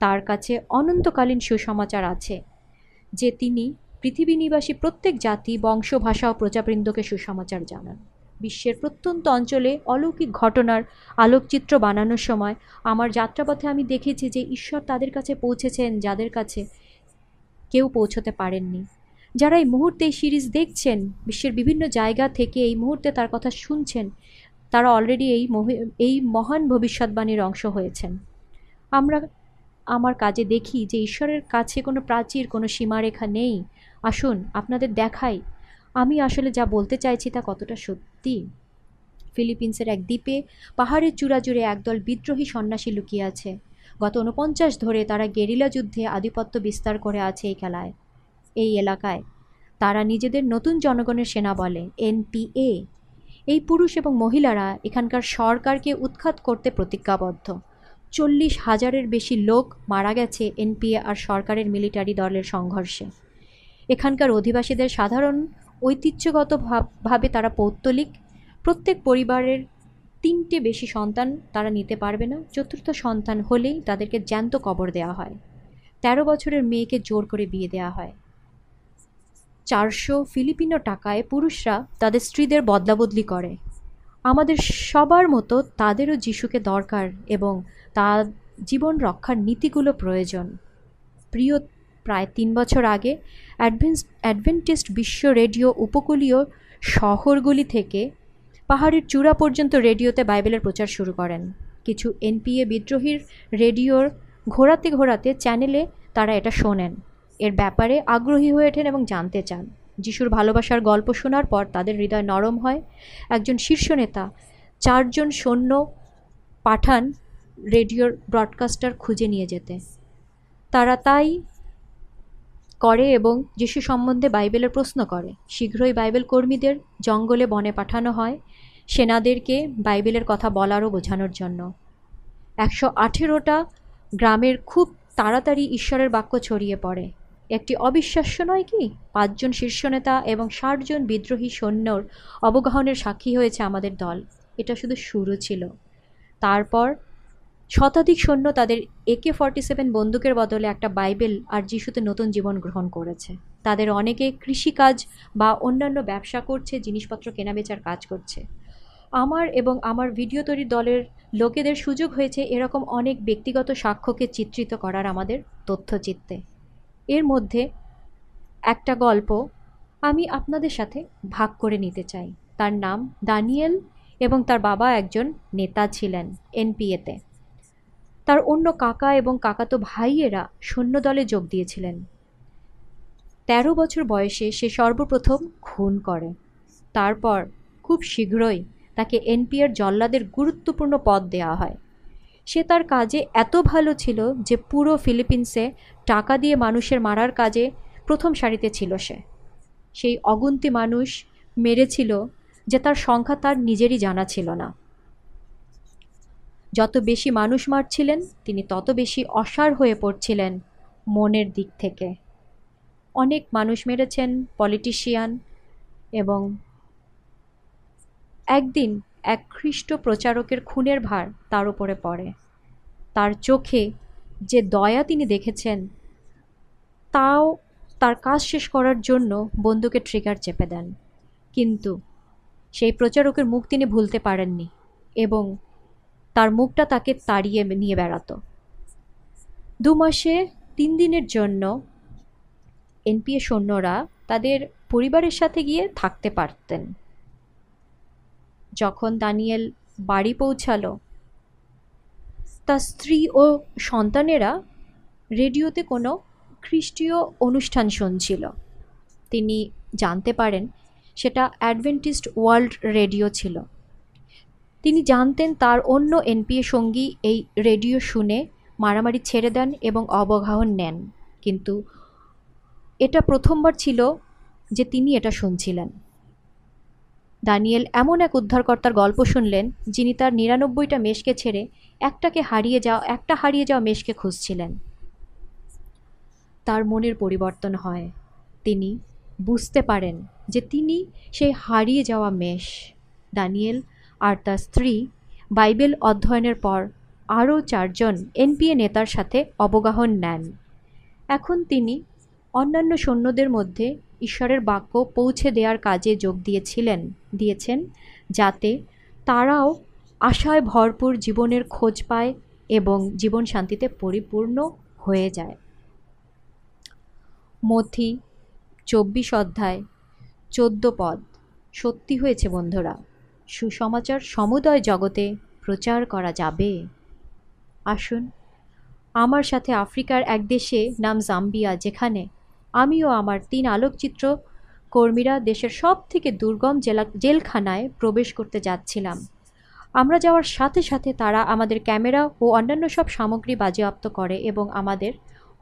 তার কাছে অনন্তকালীন সুসমাচার আছে। যে তিনি পৃথিবী নিবাসী প্রত্যেক জাতি, বংশ, ভাষা ও প্রজাবৃন্দকে সুসমাচার জানান। বিশ্বের প্রত্যন্ত অঞ্চলে অলৌকিক ঘটনার আলোকচিত্র বানানোর সময় আমার যাত্রাপথে আমি দেখেছি যে ঈশ্বর তাদের কাছে পৌঁছেছেন যাদের কাছে কেউ পৌঁছতে পারেননি। যারা এই মুহূর্তে এই সিরিজ দেখছেন, বিশ্বের বিভিন্ন জায়গা থেকে এই মুহূর্তে তার কথা শুনছেন, তারা অলরেডি এই এই মহান ভবিষ্যৎবাণীর অংশ হয়েছেন। আমরা আমার কাজে দেখি যে ঈশ্বরের কাছে কোনো প্রাচীর, কোনো সীমারেখা নেই। আসুন, আপনাদের দেখাই। আমি আসলে যা বলতে চাইছি তা কতটা সত্যি? ফিলিপিন্সের এক দ্বীপে পাহাড়ের চূড়া জুড়ে একদল বিদ্রোহী সন্ন্যাসী লুকিয়ে আছে। গত উনপঞ্চাশ ধরে তারা গেরিলা যুদ্ধে আধিপত্য বিস্তার করে আছে এই খেলায়, এই এলাকায়। তারা নিজেদের নতুন জনগণের সেনা বলে এনপিএ এই পুরুষ এবং মহিলারা এখানকার সরকারকে উৎখাত করতে প্রতিজ্ঞাবদ্ধ। চল্লিশ হাজারের বেশি লোক মারা গেছে এনপিএ আর সরকারের মিলিটারি দলের সংঘর্ষে। এখানকার অধিবাসীদের সাধারণ ঐতিহ্যগত ভাব- ভাবে তারা পৌত্তলিক। প্রত্যেক পরিবারের তিনটে বেশি সন্তান তারা নিতে পারবে না। চতুর্থ সন্তান হলেই তাদেরকে জ্যান্ত কবর দেওয়া হয়। তেরো বছরের মেয়েকে জোর করে বিয়ে দেওয়া হয়। চারশো ফিলিপিনো টাকায় পুরুষরা তাদের স্ত্রীদের বদলাবদলি করে। আমাদের সবার মতো তাদেরও যিশুকে দরকার এবং তার জীবন রক্ষার নীতিগুলো প্রয়োজন। প্রিয়, প্রায় তিন বছর আগে অ্যাডভেন্স, অ্যাডভেন্টিস্ট বিশ্ব রেডিও উপকূলীয় শহরগুলি থেকে পাহাড়ের চূড়া পর্যন্ত রেডিওতে বাইবেলের প্রচার শুরু করেন। কিছু এনপিএ বিদ্রোহীর রেডিওর ঘোরাতে ঘোরাতে চ্যানেলে তারা এটা শোনেন। এর ব্যাপারে আগ্রহী হয়ে ওঠেন এবং জানতে চান। যিশুর ভালোবাসার গল্প শোনার পর তাদের হৃদয় নরম হয়। একজন শীর্ষ নেতা, চারজন সৈন্য পাঠান রেডিওর ব্রডকাস্টার খুঁজে নিয়ে যেতে। তারা তাই করে এবং যিশু সম্বন্ধে বাইবেলের প্রশ্ন করে। শীঘ্রই বাইবেল কর্মীদের জঙ্গলে বনে পাঠানো হয় সেনাদেরকে বাইবেলের কথা বলার ও বোঝানোর জন্য। একশো আঠেরোটা গ্রামের খুব তাড়াতাড়ি ঈশ্বরের বাক্য ছড়িয়ে পড়ে। একটি অবিশ্বাস্য নয় কি? পাঁচজন শীর্ষ নেতা এবং ষাটজন বিদ্রোহী সৈন্যর অবগাহনের সাক্ষী হয়েছে আমাদের দল। এটা শুধু শুরু ছিল। তারপর শতাধিক সৈন্য তাদের একে ফর্টি সেভেন বন্দুকের বদলে একটা বাইবেল আর যিশুতে নতুন জীবন গ্রহণ করেছে। তাদের অনেকে কৃষিকাজ বা অন্যান্য ব্যবসা করছে, জিনিসপত্র কেনাবেচার কাজ করছে। আমার এবং আমার ভিডিও তৈরির দলের লোকেদের সুযোগ হয়েছে এরকম অনেক ব্যক্তিগত সাক্ষ্যকে চিত্রিত করার আমাদের তথ্যচিত্তে। এর মধ্যে একটা গল্প আমি আপনাদের সাথে ভাগ করে নিতে চাই। তার নাম দানিয়েল এবং তার বাবা একজন নেতা ছিলেন এনপিএতে। তার অন্য কাকা এবং কাকাতো ভাইয়েরা সৈন্যদলে যোগ দিয়েছিলেন। তেরো বছর বয়সে সে সর্বপ্রথম খুন করে। তারপর খুব শীঘ্রই তাকে এনপিএর জল্লাদের গুরুত্বপূর্ণ পদ দেওয়া হয়। সে তার কাজে এত ভালো ছিল যে পুরো ফিলিপিন্সে টাকা দিয়ে মানুষের মারার কাজে প্রথম সারিতে ছিল সে। সেই অগুন্তি মানুষ মেরেছিল যে তার সংখ্যা তার নিজেরই জানা ছিল না। যত বেশি মানুষ মারছিলেন, তিনি তত বেশি অসার হয়ে পড়ছিলেন মনের দিক থেকে। অনেক মানুষ মেরেছেন, পলিটিশিয়ান এবং একদিন এক খ্রিস্ট প্রচারকের খুনের ভার তার উপরে পড়ে। তার চোখে যে দয়া তিনি দেখেছেন, তাও তার কাজ শেষ করার জন্য বন্দুকের ট্রিগার চেপে দেন। কিন্তু সেই প্রচারকের মুখ তিনি ভুলতে পারেননি এবং তার মুখটা তাকে তাড়িয়ে নিয়ে বেড়াতো। দু মাসে তিন দিনের জন্য এনপিএ সৈন্যরা তাদের পরিবারের সাথে গিয়ে থাকতে পারতেন। যখন দানিয়েল বাড়ি পৌঁছালো, তার স্ত্রী ও সন্তানেরা রেডিওতে কোনো খ্রিস্টীয় অনুষ্ঠান শুনছিল। তিনি জানতে পারেন সেটা অ্যাডভেন্টিস্ট ওয়ার্ল্ড রেডিও ছিল। তিনি জানতেন তার অন্য এনপিএ সঙ্গী এই রেডিও শুনে মারামারি ছেড়ে দেন এবং অবগাহন নেন। কিন্তু এটা প্রথমবার ছিল যে তিনি এটা শুনছিলেন। দানিয়েল এমন এক উদ্ধারকর্তার গল্প শুনলেন, যিনি তার নিরানব্বইটা মেষকে ছেড়ে একটাকে হারিয়ে যাওয়া, একটা হারিয়ে যাওয়া মেষকে খুঁজছিলেন। তার মনের পরিবর্তন হয়। তিনি বুঝতে পারেন যে তিনি সেই হারিয়ে যাওয়া মেষ। দানিয়েল আর তার স্ত্রী বাইবেল অধ্যয়নের পর আরও চারজন এনপিএ নেতার সাথে অবগাহন নেন। এখন তিনি অন্যান্য সৈন্যদের মধ্যে ঈশ্বরের বাক্য পৌঁছে দেওয়ার কাজে যোগ দিয়েছিলেন, দিয়েছেন, যাতে তারাও আশায় ভরপুর জীবনের খোঁজ পায় এবং জীবন শান্তিতে পরিপূর্ণ হয়ে যায়। মথি, চব্বিশ অধ্যায়, চোদ্দ পদ। সত্যি হয়েছে বন্ধুরা, সুসমাচার সমুদয় জগতে প্রচার করা যাবে। আসুন, আমার সাথে আফ্রিকার এক দেশে নাম জাম্বিয়া, যেখানে আমিও আমার তিন আলোকচিত্র কর্মীরা দেশের সব থেকে দুর্গম জেলা, জেলখানায় প্রবেশ করতে যাচ্ছিলাম। আমরা যাওয়ার সাথে সাথে তারা আমাদের ক্যামেরা ও অন্যান্য সব সামগ্রী বাজেয়াপ্ত করে এবং আমাদের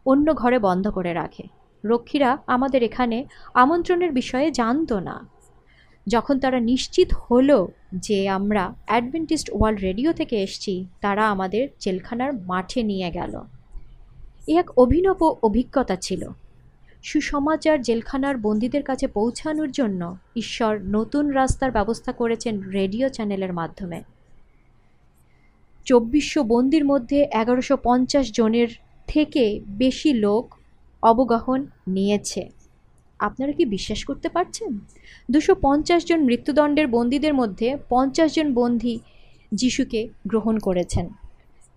অন্য ঘরে বন্ধ করে রাখে। রক্ষীরা আমাদের এখানে আমন্ত্রণের বিষয়ে জানতো না। যখন তারা নিশ্চিত হলো যে আমরা অ্যাডভেন্টিস্ট ওয়ার্ল্ড রেডিও থেকে এসছি, তারা আমাদের জেলখানার মাঠে নিয়ে গেল। এ এক অভিনব অভিজ্ঞতা ছিল। সুসমাচার জেলখানার বন্দীদের কাছে পৌঁছানোর জন্য ঈশ্বর নতুন রাস্তার ব্যবস্থা করেছেন রেডিও চ্যানেলের মাধ্যমে। চব্বিশশো বন্দির মধ্যে এগারোশো পঞ্চাশ জনের থেকে বেশি লোক অবগাহন নিয়েছে। আপনারা কি বিশ্বাস করতে পারছেন? দুশো পঞ্চাশ জন মৃত্যুদণ্ডের বন্দীদের মধ্যে পঞ্চাশ জন বন্দী যিশুকে গ্রহণ করেছেন।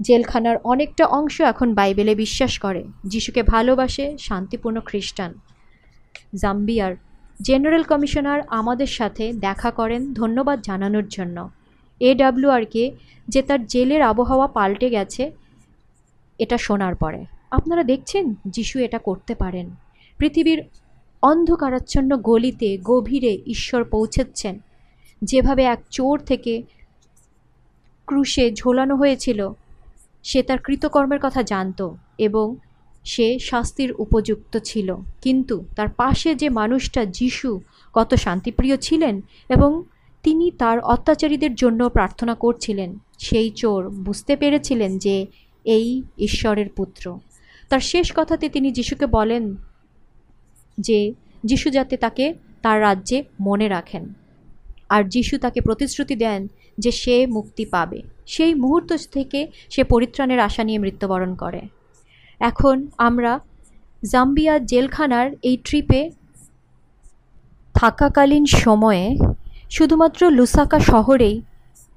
জেলখানার অনেকটা অংশ এখন বাইবেলে বিশ্বাস করে। যিশুকে ভালোবাসে শান্তিপূর্ণ খ্রিস্টান। জাম্বিয়ার জেনারেল কমিশনার আমাদের সাথে দেখা করেন ধন্যবাদ জানানোর জন্য। এডাব্লিউআরকে যে তার জেলের আবহাওয়া পাল্টে গেছে, এটা শোনার পরে। আপনারা দেখছেন যিশু এটা করতে পারেন। পৃথিবীর অন্ধকারাচ্ছন্ন গলিতে গভীরে ঈশ্বর পৌঁছেচ্ছেন যেভাবে এক চোর থেকে ক্রুশে ঝোলানো হয়েছিল সে তার কৃতকর্মের কথা জানত এবং সে শাস্তির উপযুক্ত ছিল। কিন্তু তার পাশে যে মানুষটা যিশু কত শান্তিপ্রিয় ছিলেন এবং তিনি তার অত্যাচারীদের জন্য প্রার্থনা করছিলেন, সেই চোর বুঝতে পেরেছিলেন যে এই ঈশ্বরের পুত্র। তার শেষ কথাতে তিনি যিশুকে বলেন যে, যিশু যাতে তাকে তার রাজ্যে মনে রাখেন। আর যিশু তাকে প্রতিশ্রুতি দেন যে সে মুক্তি পাবে। সেই মুহূর্ত থেকে সে পরিত্রাণের আশা নিয়ে মৃত্যুবরণ করে। এখন আমরা জাম্বিয়া জেলখানার এই ট্রিপে থাকাকালীন সময়ে শুধুমাত্র লুসাকা শহরেই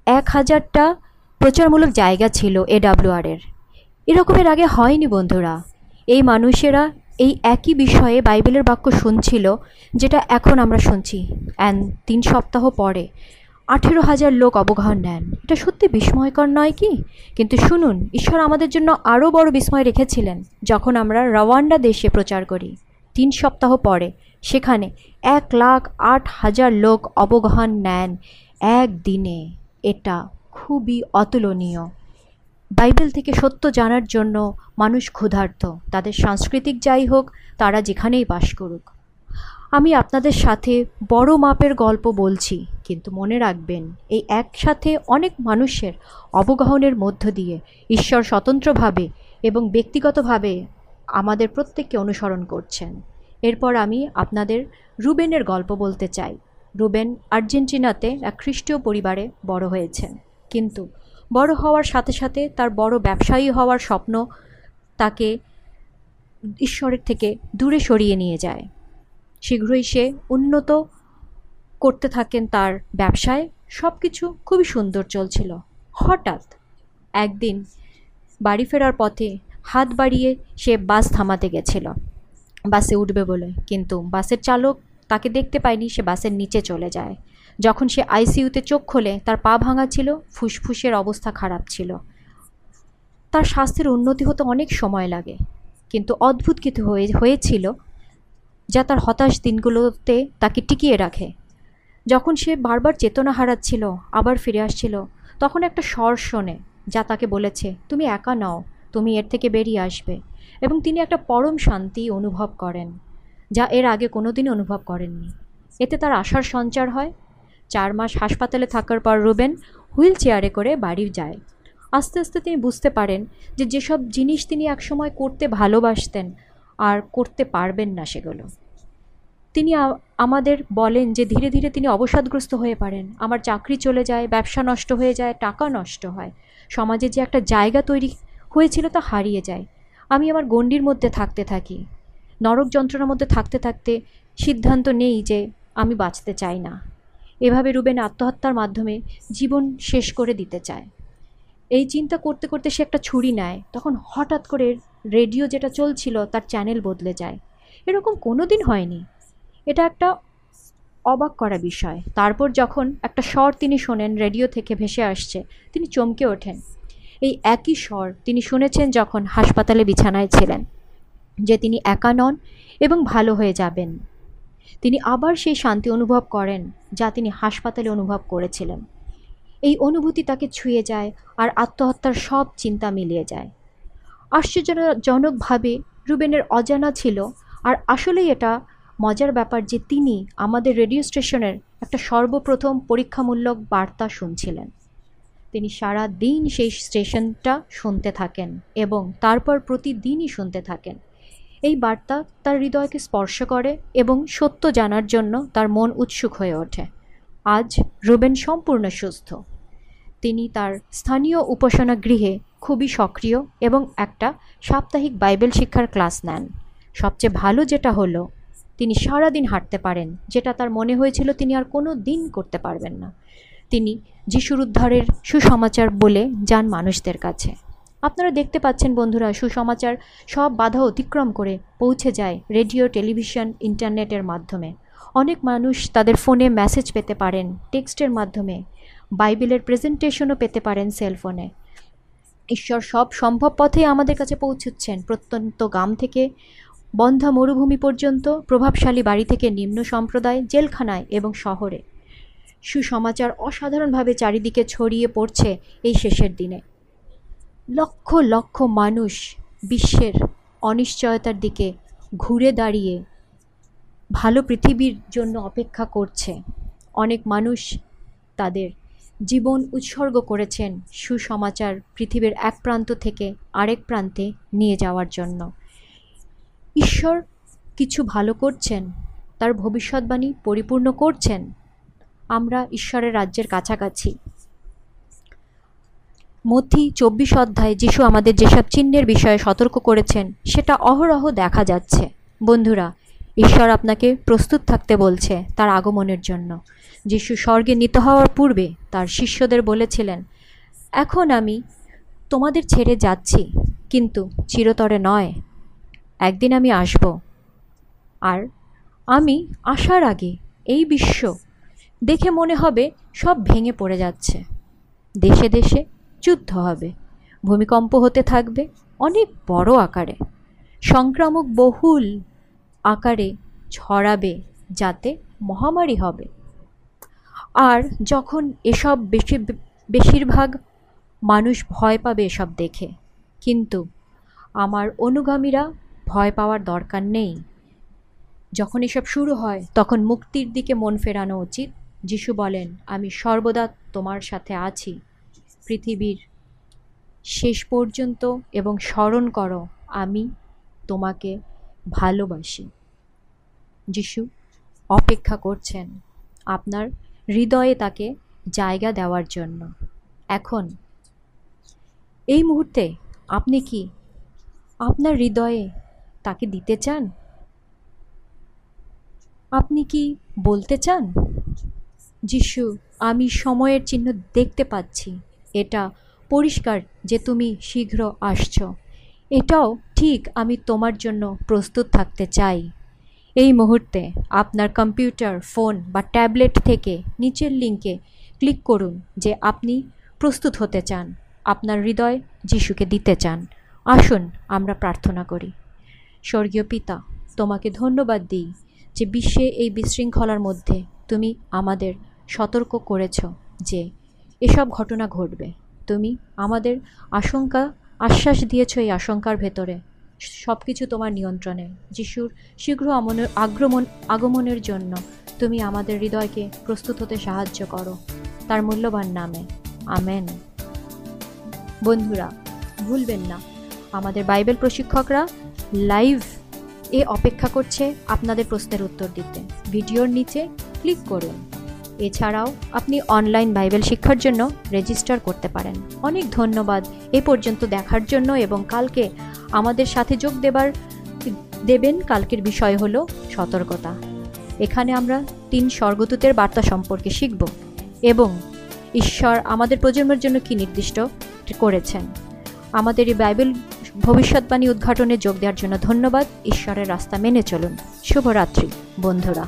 এক হাজারটা প্রচারমূলক জায়গা ছিল এডাব্লিউআরের এরকমের আগে হয়নি বন্ধুরা। এই মানুষেরা এই একই বিষয়ে বাইবেলের বাক্য শুনছিল, যেটা এখন আমরা শুনছি অ্যান্ড তিন সপ্তাহ পরে। আঠেরো হাজার লোক অবগাহন নেন। এটা সত্যি বিস্ময়কর নয় কি? কিন্তু শুনুন, ঈশ্বর আমাদের জন্য আরও বড় বিস্ময় রেখেছিলেন যখন আমরা রওয়ান্ডা দেশে প্রচার করি। তিন সপ্তাহ পরে সেখানে এক লাখ আট হাজার লোক অবগাহন নেন একদিনে। এটা খুবই অতুলনীয়। বাইবেল থেকে সত্য জানার জন্য মানুষ ক্ষুধার্ত। তাদের সাংস্কৃতিক যাই হোক, তারা যেখানেই বাস করুক। আমি আপনাদের সাথে বড় মাপের গল্প বলছি। কিন্তু মনে রাখবেন, এই একসাথে অনেক মানুষের অবগাহনের মধ্য দিয়ে ঈশ্বর স্বতন্ত্রভাবে এবং ব্যক্তিগতভাবে আমাদের প্রত্যেককে অনুসরণ করছেন। এরপর আমি আপনাদের রুবেনের গল্প বলতে চাই। রুবেন আর্জেন্টিনাতে এক খ্রিস্টীয় পরিবারে বড় হয়েছেন। কিন্তু বড় হওয়ার সাথে সাথে তার বড় ব্যবসায়ী হওয়ার স্বপ্ন তাকে ঈশ্বরের থেকে দূরে সরিয়ে নিয়ে যায়। শীঘ্রই সে উন্নত করতে থাকেন তার ব্যবসায় সব কিছু খুবই সুন্দর চলছিল। হঠাৎ একদিন বাড়ি ফেরার পথে হাত বাড়িয়ে সে বাস থামাতে গেছিল। বাসে উঠবে বলে। কিন্তু বাসের চালক তাকে দেখতে পায়নি, সে বাসের নিচে চলে যায়। যখন সে আইসিইউতে চোখ খোলে, তার পা ভাঙা ছিল, ফুসফুসের অবস্থা খারাপ ছিল। তার স্বাস্থ্যের উন্নতি হতে অনেক সময় লাগে। কিন্তু অদ্ভুত কিছু হয়ে, হয়েছিল যা তার হতাশ দিনগুলোতে তাকে টিকিয়ে রাখে। যখন সে বারবার চেতনা হারাচ্ছিল, আবার ফিরে আসছিল, তখন একটা স্বর শোনে যা তাকে বলেছে, তুমি একা নাও, তুমি এর থেকে বেরিয়ে আসবে। এবং তিনি একটা পরম শান্তি অনুভব করেন, যা এর আগে কোনোদিনই অনুভব করেননি। এতে তার আশার সঞ্চার হয়। চার মাস হাসপাতালে থাকার পর রুবেন হুইল চেয়ারে করে বাড়ি যায়। আস্তে আস্তে তিনি বুঝতে পারেন যে যেসব জিনিস তিনি একসময় করতে ভালোবাসতেন, আর করতে পারবেন না সেগুলো। তিনি আমাদের বলেন যে ধীরে ধীরে তিনি অবসাদগ্রস্ত হয়ে পারেন আমার চাকরি চলে যায়, ব্যবসা নষ্ট হয়ে যায়, টাকা নষ্ট হয়। সমাজে যে একটা জায়গা তৈরি হয়েছিল তা হারিয়ে যায়। আমি আমার গণ্ডির মধ্যে থাকতে থাকি। নরক যন্ত্রণার মধ্যে থাকতে থাকতে সিদ্ধান্ত নেই যে আমি বাঁচতে চাই না। এভাবে রুবেন আত্মহত্যার মাধ্যমে জীবন শেষ করে দিতে চায়। এই চিন্তা করতে করতে সে একটা ছুরি নেয়। তখন হঠাৎ করে রেডিও যেটা চলছিল তার চ্যানেল বদলে যায়। এরকম কোনো দিন হয়নি। এটা একটা অবাক করা বিষয়। তারপর যখন একটা স্বর তিনি শোনেন, রেডিও থেকে ভেসে আসছে, তিনি চমকে ওঠেন। এই একই স্বর তিনি শুনেছেন যখন হাসপাতালে বিছানায় ছিলেন, যে তিনি একা নন এবং ভালো হয়ে যাবেন। তিনি আবার সেই শান্তি অনুভব করেন যা তিনি হাসপাতালে অনুভব করেছিলেন। এই অনুভূতি তাকে ছুঁয়ে যায় আর আত্মহত্যার সব চিন্তা মিলিয়ে যায়। আশ্চর্যজনকভাবে রুবেনের অজানা ছিল, আর আসলেই এটা মজার ব্যাপার যে তিনি আমাদের রেডিও স্টেশনের একটা সর্বপ্রথম পরীক্ষামূলক বার্তা শুনছিলেন। তিনি সারা দিন সেই স্টেশনটা শুনতে থাকেন এবং তারপর প্রতিদিনই শুনতে থাকেন। এই বার্তা তার হৃদয়কে স্পর্শ করে এবং সত্য জানার জন্য তার মন উৎসুক হয়ে ওঠে। আজ রুবেন সম্পূর্ণ সুস্থ। তিনি তার স্থানীয় উপাসনা গৃহে খুবই সক্রিয় এবং একটা সাপ্তাহিক বাইবেল শিক্ষার ক্লাস নেন। সবচেয়ে ভালো যেটা হলো তিনি সারাদিন হাঁটতে পারেন, যেটা তার মনে হয়েছিল তিনি আর কোনো দিন করতে পারবেন না। তিনি যিশুর উদ্ধারের সুসমাচার বলে যান মানুষদের কাছে। আপনারা দেখতে পাচ্ছেন বন্ধুরা, সুসমাচার সব বাধা অতিক্রম করে পৌঁছে যায় রেডিও, টেলিভিশন, ইন্টারনেটের মাধ্যমে। অনেক মানুষ তাদের ফোনে মেসেজ পেতে পারেন, টেক্সটের মাধ্যমে। বাইবেলের প্রেজেন্টেশনও পেতে পারেন সেলফোনে ঈশ্বর সব সম্ভব পথে আমাদের কাছে পৌঁছচ্ছেন, প্রত্যন্ত গ্রাম থেকে বন্ধা মরুভূমি পর্যন্ত প্রভাবশালী বাড়ি থেকে নিম্ন সম্প্রদায়, জেলখানায় এবং শহরে। সুসমাচার অসাধারণভাবে চারিদিকে ছড়িয়ে পড়ছে এই শেষের দিনে। লক্ষ লক্ষ মানুষ বিশ্বের অনিশ্চয়তার দিকে ঘুরে দাঁড়িয়ে ভালো পৃথিবীর জন্য অপেক্ষা করছে। অনেক মানুষ তাদের জীবন উৎসর্গ করেছেন সুসমাচার পৃথিবীর এক প্রান্ত থেকে আরেক প্রান্তে নিয়ে যাওয়ার জন্য। ঈশ্বর কিছু ভালো করছেন, তার ভবিষ্যৎবাণী পরিপূর্ণ করছেন, আমরা ঈশ্বরের রাজ্যের কাছাকাছি। মধ্যি চব্বিশ অধ্যায় যিশু আমাদের যেসব চিহ্নের বিষয়ে সতর্ক করেছেন, সেটা অহরহ দেখা যাচ্ছে। বন্ধুরা, ঈশ্বর আপনাকে প্রস্তুত থাকতে বলছে তার আগমনের জন্য। যিশু স্বর্গে নিত হওয়ার পূর্বে তার শিষ্যদের বলেছিলেন, এখন আমি তোমাদের ছেড়ে যাচ্ছি, কিন্তু চিরতরে নয় একদিন আমি আসব। আর আমি আসার আগে এই বিশ্ব দেখে মনে হবে সব ভেঙে পড়ে যাচ্ছে। দেশে দেশে যুদ্ধ হবে। ভূমিকম্প হতে থাকবে অনেক বড় আকারে। সংক্রামক বহুল আকারে ছড়াবে যাতে মহামারী হবে। আর যখন এসব বেশি, বেশিরভাগ মানুষ ভয় পাবে এসব দেখে, কিন্তু আমার অনুগামীরা ভয় পাওয়ার দরকার নেই। যখন এসব শুরু হয়, তখন মুক্তির দিকে মন ফেরানো উচিত। যিশু বলেন, আমি সর্বদা তোমার সাথে আছি। পৃথিবীর শেষ পর্যন্ত এবং স্মরণ করো, আমি তোমাকে ভালোবাসি। যিশু অপেক্ষা করছেন আপনার হৃদয়ে তাকে জায়গা দেওয়ার জন্য। এখন, এই মুহূর্তে আপনি কি আপনার হৃদয়ে তাকে দিতে চান? আপনি কি বলতে চান? যিশু, আমি সময়ের চিহ্ন দেখতে পাচ্ছি। এটা পরিষ্কার যে তুমি শীঘ্র আসছ। এটাও ঠিক আমি তোমার জন্য প্রস্তুত থাকতে চাই। এই মুহূর্তে আপনার কম্পিউটার, ফোন বা ট্যাবলেট থেকে নিচের লিঙ্কে ক্লিক করুন যে আপনি প্রস্তুত হতে চান। আপনার হৃদয় যিশুকে দিতে চান। আসুন আমরা প্রার্থনা করি। স্বর্গীয় পিতা, তোমাকে ধন্যবাদ দিই যে বিশ্বে এই বিশৃঙ্খলার মধ্যে তুমি আমাদের সতর্ক করেছ যে এসব ঘটনা ঘটবে। তুমি আমাদের আশঙ্কা, আশ্বাস দিয়েছ এই আশঙ্কার ভেতরে। সব কিছু তোমার নিয়ন্ত্রণে। যিশুর শীঘ্র আমনের আগ্রমণ আগমনের জন্য তুমি আমাদের হৃদয়কে প্রস্তুত হতে সাহায্য করো। তার মূল্যবান নামে। আমেন। বন্ধুরা, ভুলবেন না। আমাদের বাইবেল প্রশিক্ষকরা লাইভ এ অপেক্ষা করছে আপনাদের প্রশ্নের উত্তর দিতে। ভিডিওর নিচে ক্লিক করুন। এছাড়াও আপনি অনলাইন বাইবেল শিক্ষার জন্য রেজিস্টার করতে পারেন। অনেক ধন্যবাদ এ পর্যন্ত দেখার জন্য এবং কালকে আমাদের সাথে যোগ দেবার, দেবেন কালকের বিষয় হল সতর্কতা। এখানে আমরা তিন স্বর্গদূতের বার্তা সম্পর্কে শিখব এবং ঈশ্বর আমাদের প্রজন্মের জন্য কি নির্দিষ্ট করেছেন। আমাদের এই বাইবেল ভবিষ্যৎবাণী উদ্ঘাটনে যোগ দেওয়ার জন্য ধন্যবাদ। ঈশ্বরের রাস্তা মেনে চলুন। শুভরাত্রি বন্ধুরা।